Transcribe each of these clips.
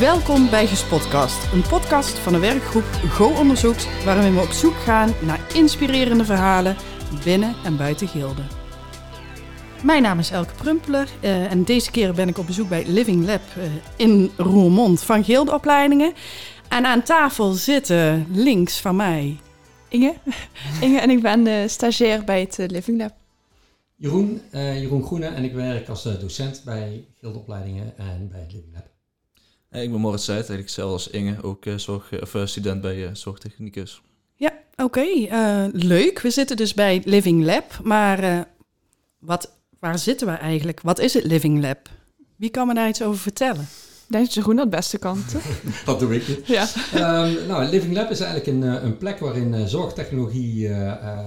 Welkom bij Gespotcast, een podcast van de werkgroep Go Onderzoekt, waarin we op zoek gaan naar inspirerende verhalen binnen en buiten Gilde. Mijn naam is Elke Prumpeler uh, en deze keer ben ik op bezoek bij Living Lab uh, in Roermond van Gildeopleidingen. En aan tafel zitten links van mij Inge. Inge en ik ben uh, stagiair bij het Living Lab. Jeroen, Jeroen Groene en ik werk als docent bij Gildeopleidingen en bij het Living Lab. Ik ben Moritz Zuid, eigenlijk zelf als Inge, ook zorg, of, student bij Zorgtechnicus. Ja, oké. Okay. leuk. We zitten dus bij Living Lab, maar wat waar zitten we eigenlijk? Wat is het Living Lab? Wie kan me daar iets over vertellen? Denk je Jeroen het beste kant? dat doe ik. Ja. Um, nou, Living Lab is eigenlijk een, eh, een plek waarin uh, zorgtechnologie uh,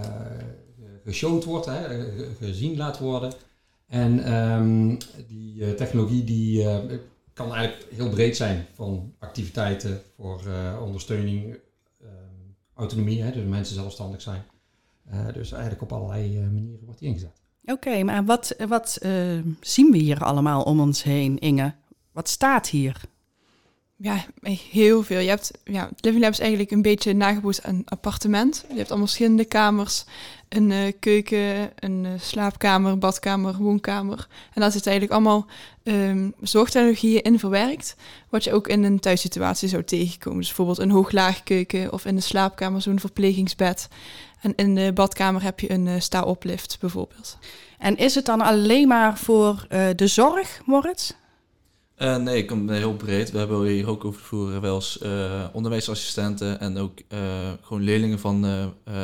geshowd wordt, hè, gezien laat worden. En um, die technologie die, kan eigenlijk heel breed zijn, van activiteiten voor ondersteuning, um, autonomie, hè, dus mensen zelfstandig zijn. dus eigenlijk op allerlei manieren wordt die ingezet. Oké, maar wat, wat uh, zien we hier allemaal om ons heen, Inge? Wat staat hier? Ja, heel veel. Je hebt, ja, Living Lab is eigenlijk een beetje nagebootst een appartement. Je hebt allemaal verschillende kamers. Een uh, keuken, een uh, slaapkamer, badkamer, woonkamer. En daar zit eigenlijk allemaal um, zorgtechnologieën in verwerkt. Wat je ook in een thuissituatie zou tegenkomen. Dus bijvoorbeeld een hooglaag keuken of in de slaapkamer zo'n verplegingsbed. En in de badkamer heb je een uh, sta-oplift bijvoorbeeld. En is het dan alleen maar voor uh, de zorg, Moritz? Uh, nee, ik kom heel breed. We hebben hier ook over voeren wel eens onderwijsassistenten en ook gewoon leerlingen van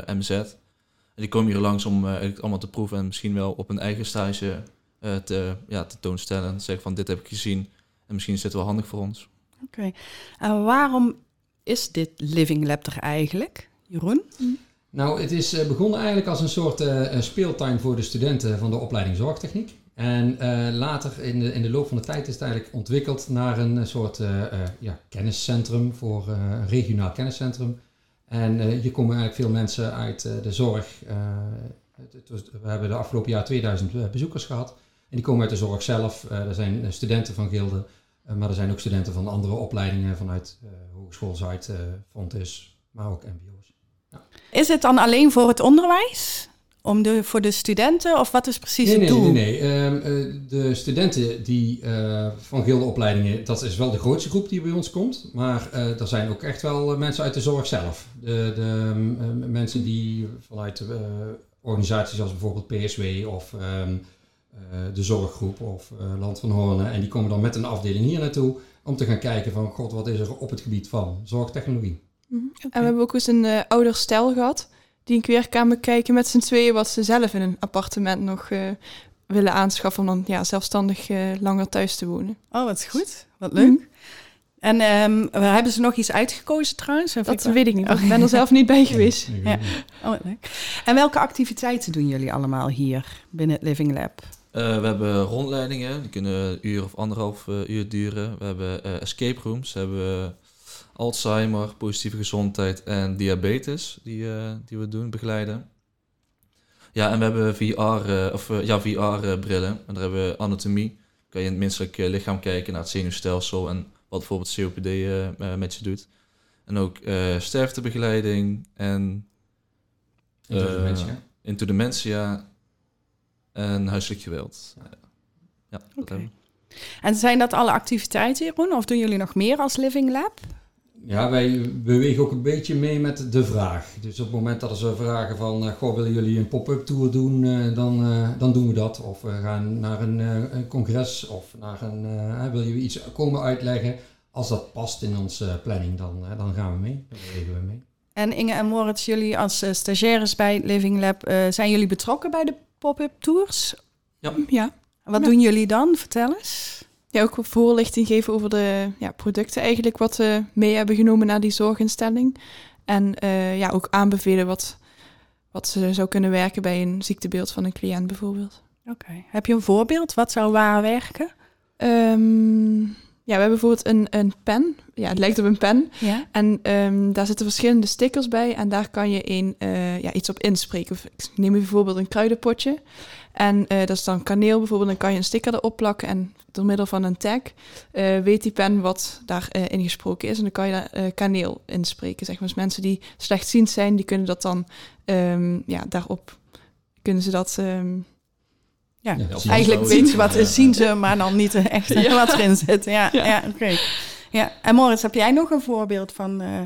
MZ. En die komen hier langs om het allemaal te proeven en misschien wel op een eigen stage te, ja, te toonstellen. Zeggen van dit heb ik gezien en misschien is dit wel handig voor ons. Oké. En waarom is dit Living Lab er eigenlijk, Jeroen? Mm. Nou, het is eh, begonnen eigenlijk als een soort uh, speeltuin voor de studenten van de opleiding zorgtechniek. En uh, later in de, in de loop van de tijd is het eigenlijk ontwikkeld naar een soort ja, kenniscentrum, voor een regionaal kenniscentrum. En hier komen eigenlijk veel mensen uit de zorg. we hebben de afgelopen jaar 2000 bezoekers gehad. En die komen uit de zorg zelf. er zijn studenten van Gilde, maar er zijn ook studenten van andere opleidingen vanuit Hogeschool Zuid, Fontis, maar ook MBO. Is het dan alleen voor het onderwijs? Om de, voor de studenten? Of wat is precies nee, het doel? Nee, nee, nee. Um, de studenten die, uh, van gildeopleidingen, dat is wel de grootste groep die bij ons komt. Maar uh, er zijn ook echt wel mensen uit de zorg zelf. De, de um, mensen die vanuit organisaties als bijvoorbeeld PSW of um, de zorggroep of Land van Hoornen. En die komen dan met een afdeling hier naartoe om te gaan kijken van, god, wat is er op het gebied van zorgtechnologie? Mhm. En we hebben ook eens een uh, ouder stel gehad die een keer kwamen kijken met z'n tweeën wat ze zelf in een appartement nog uh, willen aanschaffen om dan ja, zelfstandig uh, langer thuis te wonen. Oh, wat goed. Wat leuk. Mm. En um, hebben ze nog iets uitgekozen trouwens? Dat ik weet ik niet. Oh. Ik ben er zelf niet bij geweest. ja. Oh, leuk. En welke activiteiten doen jullie allemaal hier binnen het Living Lab? Uh, we hebben rondleidingen, die kunnen een uur of anderhalf uh, uur duren. We hebben uh, escape rooms, we hebben Alzheimer, positieve gezondheid en diabetes die, uh, die we doen, begeleiden. Ja, en we hebben VR, uh, eh, of, uh, ja, VR-brillen. en daar hebben we anatomie. Kan je in het menselijk lichaam kijken naar het zenuwstelsel en wat bijvoorbeeld COPD met je doet. En ook sterftebegeleiding en... Into dementia. Into dementia en huiselijk geweld. Ja, dat okay. hebben we. En zijn dat alle activiteiten, Jeroen? Of doen jullie nog meer als Living Lab? Ja, wij bewegen ook een beetje mee met de vraag. Dus op het moment dat ze vragen van, uh, goh, willen jullie een pop-up tour doen, uh, dan, uh, dan doen we dat. Of we gaan naar een, een congres of naar een, wil je iets komen uitleggen. Als dat past in onze planning, dan, dan gaan we mee. Dan bewegen we mee. En Inge en Moritz, jullie als stagiaires bij Living Lab, zijn jullie betrokken bij de pop-up tours? Ja. ja. Wat doen jullie dan? Vertel eens ja, ook voorlichting geven over de ja, producten eigenlijk wat we mee hebben genomen naar die zorginstelling. En uh, ja, ook aanbevelen wat, wat ze zou kunnen werken bij een ziektebeeld van een cliënt bijvoorbeeld. Oké. Heb je een voorbeeld? Wat zou waar werken? Um, Ja, we hebben bijvoorbeeld een, een pen. Ja, het lijkt op een pen. Ja. En ehm, daar zitten verschillende stickers bij. En daar kan je een, eh, ja, iets op inspreken. Of ik neem bijvoorbeeld een kruidenpotje. En eh, dat is dan kaneel bijvoorbeeld. Dan kan je een sticker erop plakken. En door middel van een tag eh, weet die pen wat daarin ingesproken is. En dan kan je daar eh, kaneel inspreken. Zeg maar. Dus mensen die slechtziend zijn, die kunnen dat dan ehm, ja, daarop kunnen ze dat. ehm, Ja, eigenlijk weten ze wat, Ja. zien ze, maar dan niet echt Ja. wat erin zit. Ja, ja. Oké. Ja. En Moritz, heb jij nog een voorbeeld van eh,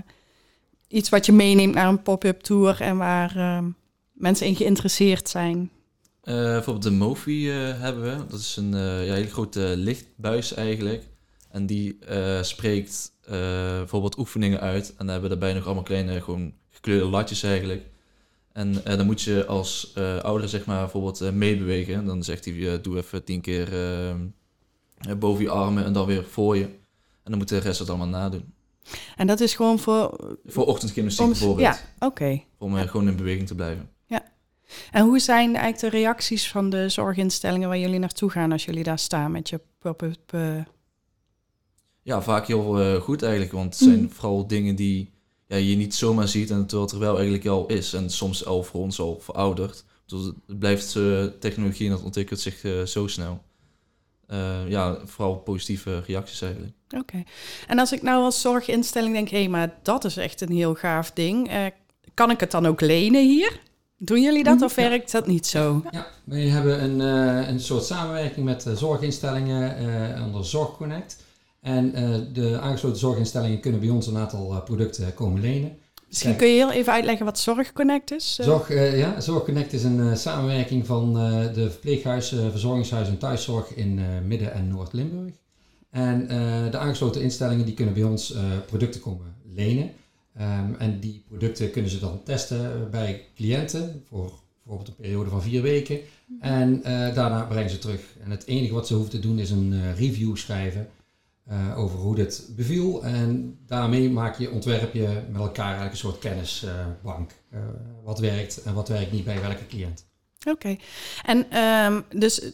iets wat je meeneemt naar een pop-up tour en waar eh, mensen in geïnteresseerd zijn? Eh, bijvoorbeeld de Mofi eh, hebben we. Dat is een eh, ja, hele grote lichtbuis eigenlijk. En die spreekt bijvoorbeeld oefeningen uit. En dan hebben we daarbij nog allemaal kleine gewoon gekleurde latjes eigenlijk. En dan moet je als ouder zeg maar bijvoorbeeld meebewegen. Dan zegt hij, doe even tien keer boven je armen en dan weer voor je. En dan moet de rest het allemaal nadoen. En dat is gewoon voor... Voor ochtendgymnastiek om- bijvoorbeeld. ja, oké. Om gewoon in beweging te blijven. En hoe zijn eigenlijk de reacties van de zorginstellingen waar jullie naartoe gaan als jullie daar staan met je pop-up? eh, Ja, vaak heel eh, goed eigenlijk. Want het zijn Mm. vooral dingen die ja, je niet zomaar ziet en terwijl het er wel eigenlijk al is. En soms al voor ons al verouderd. Dus het blijft eh, technologie en dat ontwikkelt zich zo snel. Ja, vooral positieve reacties eigenlijk. Oké. En als ik nou als zorginstelling denk, hé, hey, maar dat is echt een heel gaaf ding. kan ik het dan ook lenen hier? Doen jullie dat Mhm. of werkt dat niet zo? Ja, wij hebben een, eh, een soort samenwerking met eh, zorginstellingen eh, onder ZorgConnect. En eh, de aangesloten zorginstellingen kunnen bij ons een aantal producten komen lenen. Misschien Kijk. kun je heel even uitleggen wat ZorgConnect is? Zorg, eh, ja, ZorgConnect is een eh, samenwerking van eh, de verpleeghuizen, verzorgingshuizen en thuiszorg in eh, Midden- en Noord-Limburg. En eh, de aangesloten instellingen die kunnen bij ons eh, producten komen lenen. Ehm, en die producten kunnen ze dan testen bij cliënten voor bijvoorbeeld een periode van vier weken. En eh, daarna brengen ze terug. En het enige wat ze hoeven te doen is een eh, review schrijven eh, over hoe dit beviel. En daarmee maak je, ontwerp je met elkaar eigenlijk een soort kennisbank. Wat werkt en wat werkt niet bij welke cliënt. Oké. En ehm, dus,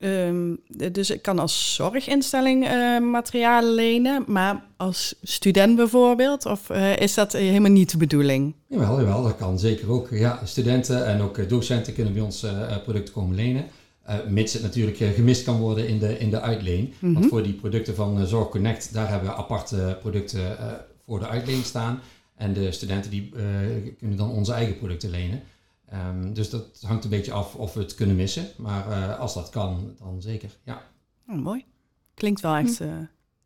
ehm, dus ik kan als zorginstelling eh, materialen lenen, maar als student bijvoorbeeld? Of eh, is dat helemaal niet de bedoeling? Jawel, jawel, dat kan zeker ook. Ja, studenten en ook eh, docenten kunnen bij ons eh, producten komen lenen. Mits het natuurlijk gemist kan worden in de, in de uitleen. Mhm. Want voor die producten van Zorg Connect, daar hebben we aparte producten voor de uitleen staan. En de studenten die kunnen dan onze eigen producten lenen. Ehm, dus dat hangt een beetje af of we het kunnen missen. Maar eh, als dat kan, dan zeker. Ja. Oh, mooi. Klinkt wel echt, eh,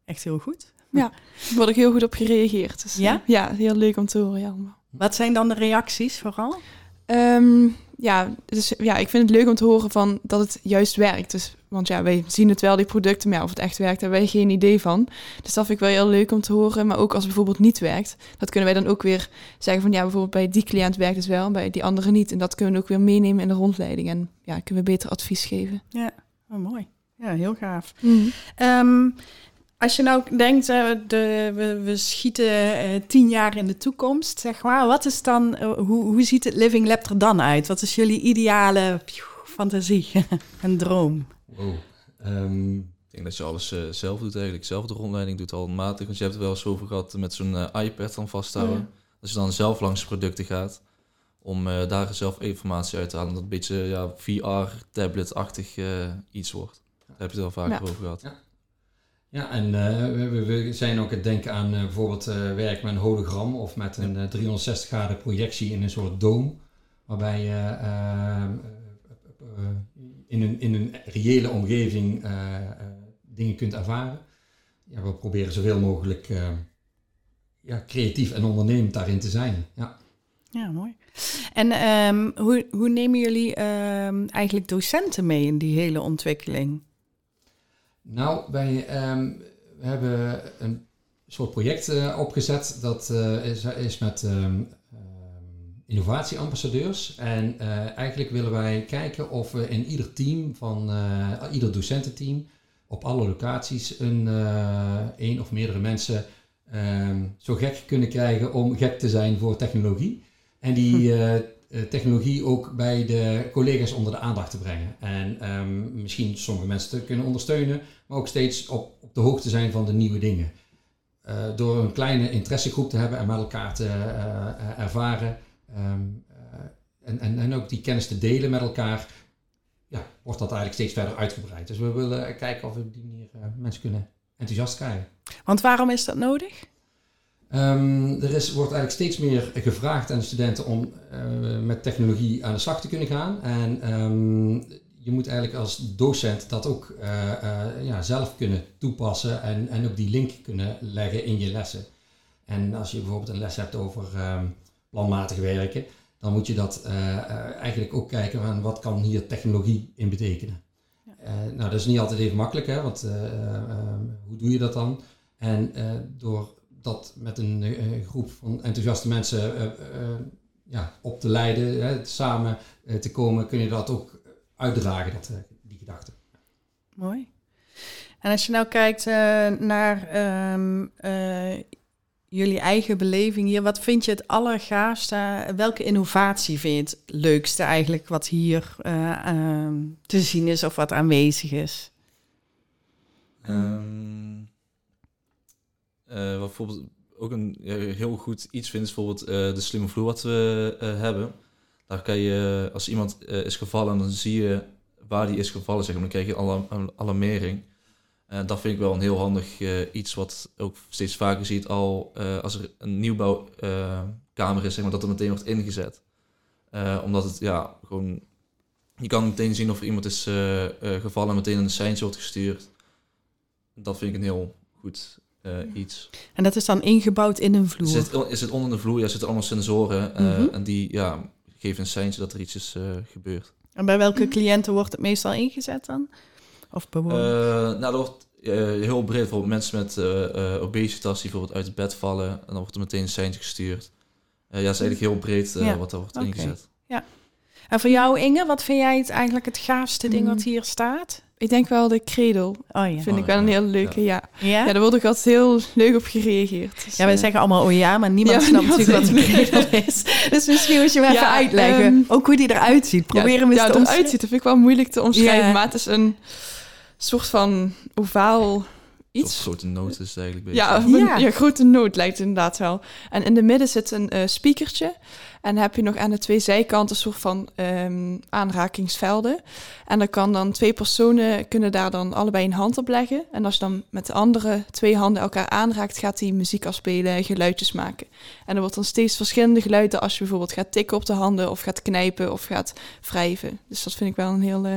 echt heel goed. Daar word ik heel goed op gereageerd. Dus, Ja? eh, ja, heel leuk om te horen. Ja, allemaal. Wat zijn dan de reacties vooral? Ehm, ja, dus, ja, ik vind het leuk om te horen van dat het juist werkt. Dus, want ja, wij zien het wel, die producten, maar ja, of het echt werkt, daar hebben wij geen idee van. Dus dat vind ik wel heel leuk om te horen. Maar ook als het bijvoorbeeld niet werkt, dat kunnen wij dan ook weer zeggen van ja, bijvoorbeeld bij die cliënt werkt het wel, bij die andere niet. En dat kunnen we ook weer meenemen in de rondleiding. En ja, kunnen we beter advies geven. Ja, oh, mooi. Ja, heel gaaf. Ehm, als je nou denkt, eh, de, we, we schieten eh, tien jaar in de toekomst, zeg maar. Wat is dan, eh, hoe, hoe ziet het Living Lab er dan uit? Wat is jullie ideale pjoe, fantasie en droom? Wow. Ehm, Ik denk dat je alles eh, zelf doet eigenlijk. Zelf de rondleiding doet al matig. Want je hebt het wel eens over gehad met zo'n iPad dan vasthouden. Oh ja. Als je dan zelf langs producten gaat. Om eh, daar zelf informatie uit te halen. Dat het een beetje ja, VR-tablet-achtig eh, iets wordt. Daar heb je het wel vaker Ja. over gehad. Ja, en eh, we, zijn ook het denken aan eh, bijvoorbeeld eh, werk met een hologram of met een eh, 360 graden projectie in een soort doom. Waarbij je in, een, in een reële omgeving dingen kunt ervaren. Ja, we proberen zoveel mogelijk ja, creatief en ondernemend daarin te zijn. Ja. Ja, mooi. En ehm, hoe, hoe nemen jullie ehm, eigenlijk docenten mee in die hele ontwikkeling? Nou, wij ehm, we hebben een soort project eh, opgezet. Dat eh, is, is met ehm, ehm, innovatieambassadeurs. En eh, eigenlijk willen wij kijken of we in ieder team van ieder docententeam op alle locaties een één of meerdere mensen zo gek kunnen krijgen om gek te zijn voor technologie. En die technologie ook bij de collega's onder de aandacht te brengen. En ehm, misschien sommige mensen te kunnen ondersteunen, maar ook steeds op, op de hoogte zijn van de nieuwe dingen. Eh, door een kleine interessegroep te hebben en met elkaar te eh, ervaren. Ehm, en, en, en ook die kennis te delen met elkaar, ja, wordt dat eigenlijk steeds verder uitgebreid. Dus we willen kijken of we op die manier mensen kunnen enthousiast krijgen. Want waarom is dat nodig? Um, er is, wordt eigenlijk steeds meer gevraagd aan de studenten om uh, met technologie aan de slag te kunnen gaan. En um, je moet eigenlijk als docent dat ook uh, uh, ja, zelf kunnen toepassen en, en ook die link kunnen leggen in je lessen. En als je bijvoorbeeld een les hebt over um, planmatig werken, dan moet je dat eigenlijk ook kijken van wat kan hier technologie in betekenen. Nou, dat is niet altijd even makkelijk, hè, want hoe doe je dat dan? En door dat met een uh, groep van enthousiaste mensen uh, uh, ja, op te leiden, hè, samen te komen, kun je dat ook uitdragen, dat, die gedachte. Mooi. En als je nou kijkt naar um, jullie eigen beleving hier, wat vind je het allergaafste? Welke innovatie vind je het leukste eigenlijk wat hier ehm, te zien is of wat aanwezig is? Um uh, wat bijvoorbeeld ook een heel goed iets vind, is bijvoorbeeld uh, de slimme vloer wat we uh, hebben. Daar kan je, als iemand is gevallen, dan zie je waar die is gevallen, zeg maar. Dan krijg je alarm, alarmering. En dat vind ik wel een heel handig iets wat ook steeds vaker ziet al als er een nieuwbouwkamer is, zeg maar, dat er meteen wordt ingezet. omdat het, ja, gewoon... Je kan meteen zien of iemand is gevallen en meteen een seintje wordt gestuurd. Dat vind ik een heel goed uh, iets. En dat is dan ingebouwd in een vloer? Zit, is het onder de vloer? Ja, zitten allemaal sensoren. Uh, mm -hmm. En die ja, geven een seintje dat er iets is uh, gebeurd. En bij welke cliënten wordt het meestal ingezet dan? Of bewoners? nou, dat wordt heel breed. Bijvoorbeeld mensen met obesitas die bijvoorbeeld uit het bed vallen. En dan wordt er meteen een seintje gestuurd. ja, dat is eigenlijk heel breed ja. wat er wordt okay. ingezet. Ja. En voor jou, Inge, wat vind jij het eigenlijk het gaafste ding wat hier staat? Ik denk wel de kredel. Oh ja. Vind ik wel een heel leuke, ja. Ja, ja daar wordt ook altijd heel leuk op gereageerd. Dus, ja, wij zeggen allemaal oh ja, maar niemand ja, snapt natuurlijk wat een kredel is. Dus misschien moet je hem even uitleggen. Um, ook hoe die eruit ziet. Proberen we eens te eruit ziet. Dat vind ik wel moeilijk te omschrijven. Maar het is een soort van ovaal iets. Een grote noot is eigenlijk. Ja, een, ja. grote noot lijkt het inderdaad wel. En in de midden zit een uh, speakertje. En dan heb je nog aan de twee zijkanten een soort van um, aanrakingsvelden. En dan kan dan twee personen kunnen daar dan allebei een hand op leggen. En als je dan met de andere twee handen elkaar aanraakt, gaat die muziek afspelen en geluidjes maken. En er wordt dan steeds verschillende geluiden als je bijvoorbeeld gaat tikken op de handen of gaat knijpen of gaat wrijven. Dus dat vind ik wel een heel, uh,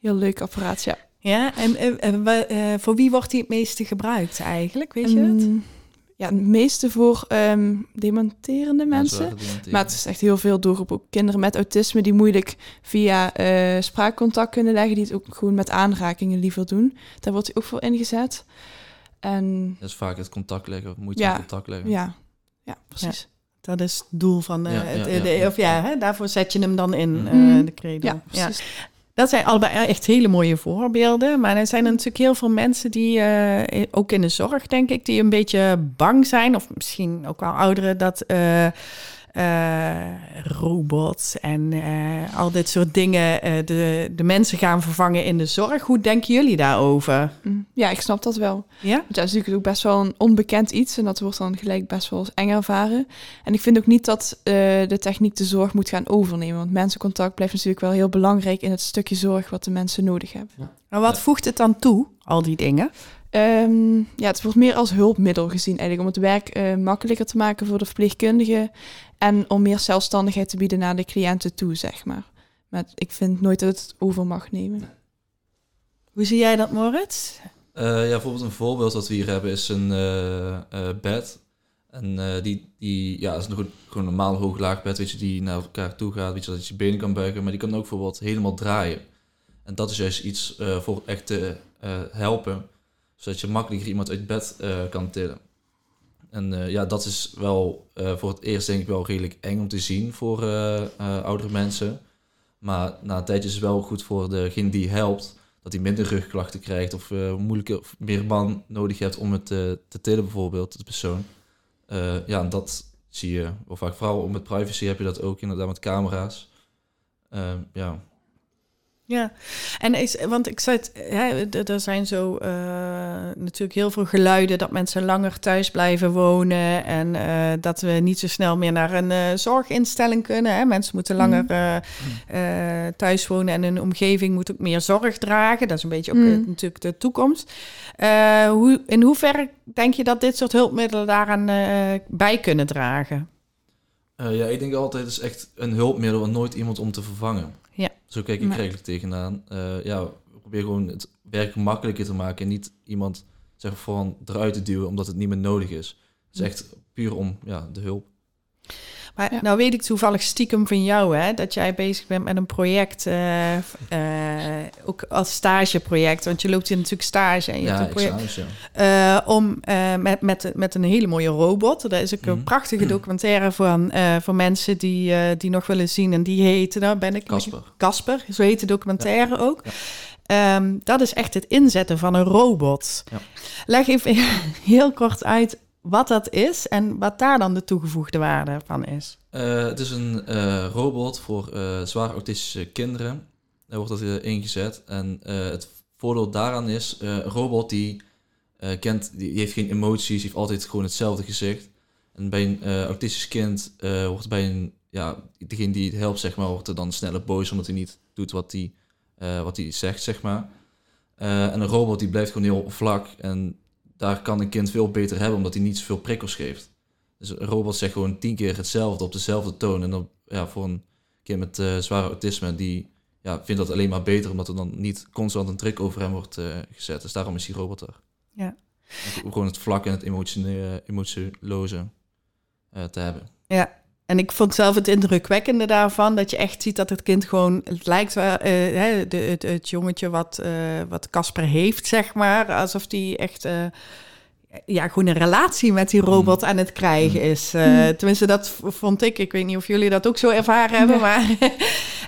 heel leuk apparaat, ja. Ja, en uh, uh, voor wie wordt die het meeste gebruikt eigenlijk, weet je um, het? Ja, het meeste voor um, dementerende mensen. Maar het is echt heel veel doelgroep. Ook kinderen met autisme die moeilijk via uh, spraakcontact kunnen leggen. Die het ook gewoon met aanrakingen liever doen. Daar wordt hij ook voor ingezet. En, dat is vaak het contact leggen, moeite ja, contact leggen. Ja, ja precies. Ja. Dat is het doel van de, ja, het, de, de, of ja, hè, daarvoor zet je hem dan in, mm -hmm. de credo. Ja, precies. Dat zijn allebei echt hele mooie voorbeelden. Maar er zijn natuurlijk heel veel mensen die, uh, ook in de zorg denk ik, die een beetje bang zijn. Of misschien ook wel ouderen, dat uh, uh, robots en uh, al dit soort dingen uh, de, de mensen gaan vervangen in de zorg. Hoe denken jullie daarover? Mm, ja, ik snap dat wel. Ja? Want dat is natuurlijk ook best wel een onbekend iets en dat wordt dan gelijk best wel eng ervaren. En ik vind ook niet dat de techniek de zorg moet gaan overnemen, want mensencontact blijft natuurlijk wel heel belangrijk in het stukje zorg wat de mensen nodig hebben. Ja. Maar wat voegt het dan toe, al die dingen? Um, ja, het wordt meer als hulpmiddel gezien eigenlijk om het werk uh, makkelijker te maken voor de verpleegkundigen en om meer zelfstandigheid te bieden naar de cliënten toe, zeg maar. Maar ik vind nooit dat het over mag nemen. Hoe zie jij dat, Moritz? Uh, ja, bijvoorbeeld een voorbeeld dat we hier hebben is een uh, bed. En die, die ja, is nog een, gewoon een normaal hoog-laag bed, weet je, die naar elkaar toe gaat, weet je, dat je je benen kan buigen, maar die kan ook bijvoorbeeld helemaal draaien. En dat is juist iets voor echt te helpen zodat je makkelijker iemand uit bed uh, kan tillen. En uh, ja, dat is wel uh, voor het eerst denk ik wel redelijk eng om te zien voor oudere mensen. Maar na een tijdje is het wel goed voor degene die helpt, dat hij minder rugklachten krijgt of moeilijker of meer man nodig hebt om het te tillen bijvoorbeeld, de persoon. ja, en dat zie je. Of vaak vooral met privacy heb je dat ook inderdaad met camera's. Ehm, ja, Ja, en is, want ik zei het, hè, d- er zijn zo eh, natuurlijk heel veel geluiden dat mensen langer thuis blijven wonen en eh, dat we niet zo snel meer naar een eh, zorginstelling kunnen. Hè. Mensen moeten langer eh, eh, thuis wonen en hun omgeving moet ook meer zorg dragen. Dat is een beetje ook Mm. eh, natuurlijk de toekomst. Eh, hoe, in hoeverre denk je dat dit soort hulpmiddelen daaraan eh, bij kunnen dragen? Eh, ja, ik denk altijd, het is echt een hulpmiddel en nooit iemand om te vervangen. Ja. Zo kijk ik eigenlijk tegenaan. Eh, ja, probeer gewoon het werk makkelijker te maken en niet iemand zeg, van eruit te duwen omdat het niet meer nodig is. Het is echt puur om ja, de hulp. Maar Ja. nou weet ik toevallig stiekem van jou, hè, dat jij bezig bent met een project, eh, eh, ook als stageproject, want je loopt hier natuurlijk stage en je ja, hebt een project examens, ja. eh, om eh, met, met, met een hele mooie robot. Daar is ook een Mhm. prachtige documentaire van eh, voor mensen die, eh, die nog willen zien en die heette, daar ben ik Casper. Casper, zo heet de documentaire ook. Ja. Ehm, dat is echt het inzetten van een robot. Ja. Leg even heel kort uit wat dat is en wat daar dan de toegevoegde waarde van is. Eh, het is een eh, robot voor eh, zwaar autistische kinderen. Daar wordt dat ingezet. En het voordeel daaraan is, een robot die kent, die, heeft geen emoties, heeft altijd gewoon hetzelfde gezicht. En bij een autistisch kind wordt bij een, ja, degene die het helpt, zeg maar, wordt er dan sneller boos omdat hij niet doet wat hij wat hij zegt, zeg maar. En een robot die blijft gewoon heel vlak en daar kan een kind veel beter hebben omdat hij niet zoveel prikkels geeft. Dus een robot zegt gewoon tien keer hetzelfde op dezelfde toon. En dan ja, voor een kind met eh, zware autisme, die ja, vindt dat alleen maar beter, omdat er dan niet constant een druk over hem wordt eh, gezet. Dus daarom is die robot er. Ja. Om Gewoon het vlak en het emotione- emotieloze eh, te hebben. Ja, en ik vond zelf het indrukwekkende daarvan dat je echt ziet dat het kind gewoon, het lijkt wel, eh, hè, de, het, het jongetje wat eh, wat Casper heeft, zeg maar, alsof die echt, eh, ja, gewoon een relatie met die robot Mm. aan het krijgen is. Eh, Mm. Tenminste, dat vond ik. Ik weet niet of jullie dat ook zo ervaren hebben, Ja. maar.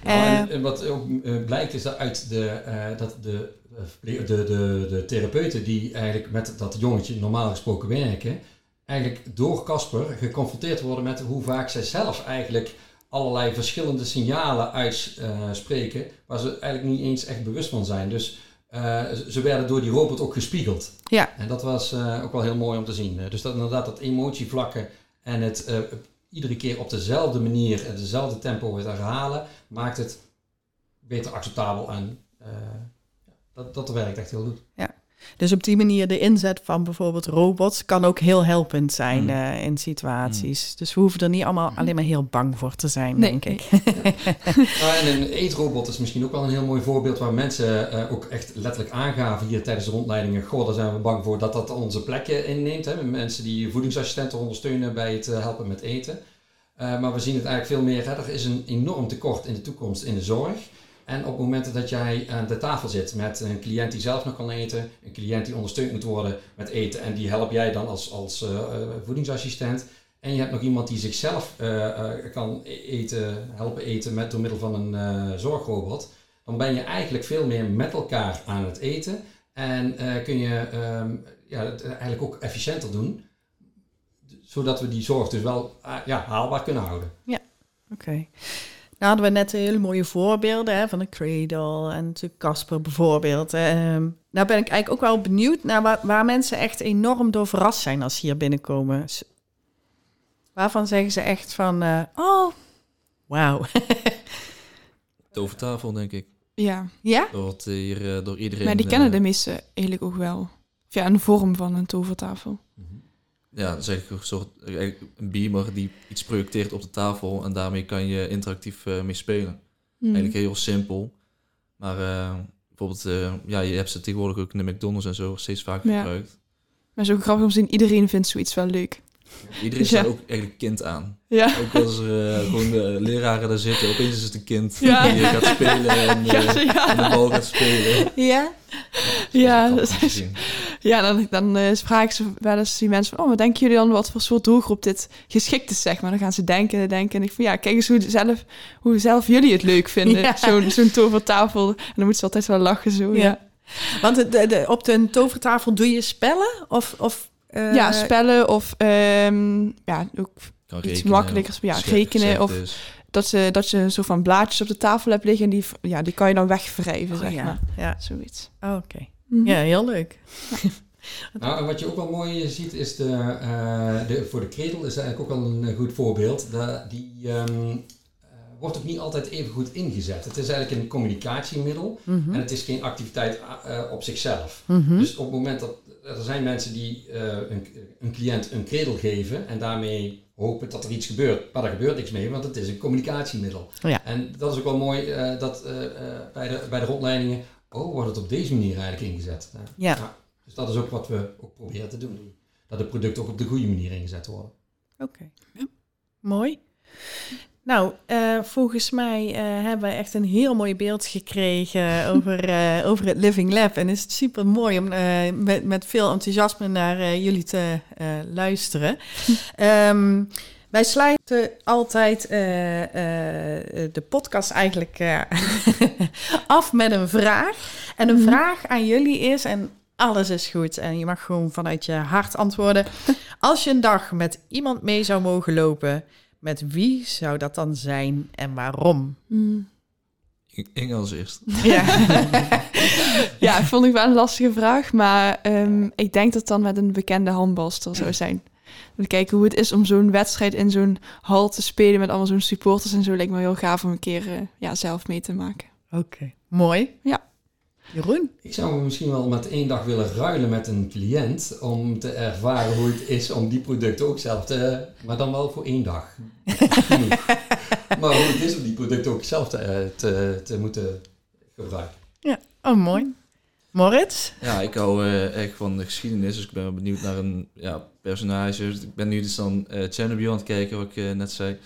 Nou, en, en wat ook blijkt is dat uit de, eh, dat de, de, de, de therapeuten die eigenlijk met dat jongetje normaal gesproken werken, eigenlijk door Casper geconfronteerd worden met hoe vaak zij zelf eigenlijk allerlei verschillende signalen uitspreken, waar ze eigenlijk niet eens echt bewust van zijn. Dus eh, ze- werden door die robot ook gespiegeld. Ja. En dat was eh, ook wel heel mooi om te zien. Dus dat inderdaad dat emotievlakken en het eh, iedere keer op dezelfde manier en dezelfde tempo het herhalen, maakt het beter acceptabel en dat, dat werkt echt heel goed. Dus op die manier de inzet van bijvoorbeeld robots kan ook heel helpend zijn Mm. eh, in situaties. Dus we hoeven er niet allemaal alleen maar heel bang voor te zijn, Nee, denk ik. Nou, en een eetrobot is misschien ook wel een heel mooi voorbeeld waar mensen eh, ook echt letterlijk aangaven hier tijdens de rondleidingen. Goh, daar zijn we bang voor dat dat onze plekken inneemt. Hè? Mensen die voedingsassistenten ondersteunen bij het eh, helpen met eten. Eh, maar we zien het eigenlijk veel meer. Hè? Er is een enorm tekort in de toekomst in de zorg. En op momenten dat jij aan de tafel zit met een cliënt die zelf nog kan eten, een cliënt die ondersteund moet worden met eten en die help jij dan als, als eh, eh, voedingsassistent. En je hebt nog iemand die zichzelf eh, kan eten, helpen eten met, door middel van een zorgrobot. Dan ben je eigenlijk veel meer met elkaar aan het eten. En kun je ehm, ja, het eigenlijk ook efficiënter doen. Zodat we die zorg dus wel ja, haalbaar kunnen houden. Oké. Nou hadden we net hele mooie voorbeelden hè, van de Cradle en natuurlijk Casper bijvoorbeeld. Ehm nou ben ik eigenlijk ook wel benieuwd naar waar, waar mensen echt enorm door verrast zijn als ze hier binnenkomen. S- Waarvan zeggen ze echt van, eh, oh, wauw. Tovertafel, denk ik. Ja, ja? Dat wordt hier eh, door iedereen... maar die kennen eh, de meesten eigenlijk ook wel. Of ja, een vorm van een tovertafel. Ja, dat is eigenlijk een soort eigenlijk een beamer die iets projecteert op de tafel en daarmee kan je interactief eh, mee spelen. Hmm. Eigenlijk heel simpel. Maar eh, bijvoorbeeld, eh, ja, je hebt ze tegenwoordig ook in de McDonald's en zo steeds vaker Ja. gebruikt. Maar ook grappig om te zien, iedereen vindt zoiets wel leuk. Iedereen Ja. staat ook eigenlijk kind aan. Ja, Ook als er eh, gewoon de leraren daar zitten, opeens is het een kind Ja. die gaat spelen en, ja, eh, ja. en de bal gaat spelen. Ja? Ja, dat is is- ja dan, dan eh vragen ze wel eens die mensen van... Oh, wat denken jullie dan wat voor soort doelgroep dit geschikt is, zeg maar? Dan gaan ze denken en denken. En ik van, ja, kijk eens hoe, zelf, hoe zelf jullie het leuk vinden. Ja. Zo'n zo'n tovertafel. En dan moeten ze altijd wel lachen zo, ja. Ja. Want de- op de tovertafel doe je spellen? Of, of eh, ja, spellen of ehm, ja, ook Iets makkelijkers, ja, rekenen of- dat, ze, dat je zo van blaadjes op de tafel hebt liggen en die, ja, die kan je dan wegwrijven, oh, zeg ja. maar. Ja, Zoiets. Oh, oké. Mhm. Ja, heel leuk. Nou, en wat je ook wel mooi ziet is de, eh, de voor de kredel is eigenlijk ook al een eh, goed voorbeeld. De, die ehm, eh, wordt ook niet altijd even goed ingezet. Het is eigenlijk een communicatiemiddel Mhm. en het is geen activiteit eh, op zichzelf. Mhm. Dus op het moment dat er zijn mensen die eh, een, een cliënt een kredel geven en daarmee hopen dat er iets gebeurt. Maar er gebeurt niks mee, want het is een communicatiemiddel. Ja. En dat is ook wel mooi eh, dat eh, bij, de, bij de rondleidingen, oh, wordt het op deze manier eigenlijk ingezet. Ja. dus dat is ook wat we ook proberen te doen. Dat de producten ook op de goede manier ingezet worden. Oké. Mooi. Nou, eh, volgens mij eh, hebben we echt een heel mooi beeld gekregen over, eh, over het Living Lab. En is het super mooi om met, met veel enthousiasme naar jullie te luisteren. Ehm, wij sluiten altijd de podcast eigenlijk af met een vraag. En een Mhm. vraag aan jullie is, en alles is goed en je mag gewoon vanuit je hart antwoorden. Als je een dag met iemand mee zou mogen lopen, met wie zou dat dan zijn en waarom? Mm. Ik- Inge als eerst. Ja. ja, vond ik wel een lastige vraag, maar ehm, ik denk dat het dan met een bekende handbalster zou zijn. We kijken hoe het is om zo'n wedstrijd in zo'n hal te spelen met allemaal zo'n supporters en zo lijkt me heel gaaf om een keer eh, ja, zelf mee te maken. Oké, mooi. Ja. Jeroen? Ik zou misschien wel met één dag willen ruilen met een cliënt om te ervaren hoe het is om die producten ook zelf te, maar dan wel voor één dag. Genoeg. maar hoe het is om die producten ook zelf te, te, te moeten gebruiken. Oh, mooi. Moritz? Ja, ik hou eh, echt van de geschiedenis, dus ik ben wel benieuwd naar een ja, personage. Ik ben nu dus dan eh Chernobyl aan het kijken, wat ik eh, net zei.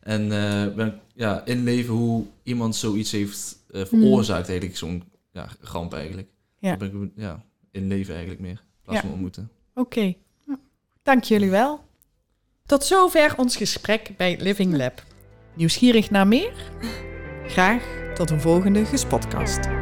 En eh ben ja, inleven hoe iemand zoiets heeft veroorzaakt, eigenlijk zo'n ja, ramp eigenlijk. Ja. Ben ik ja, inleven eigenlijk meer, in plaats Ja. van ontmoeten. Oké. Dank jullie wel. Tot zover ons gesprek bij Living Lab. Nieuwsgierig naar meer? Graag tot een volgende gespotcast.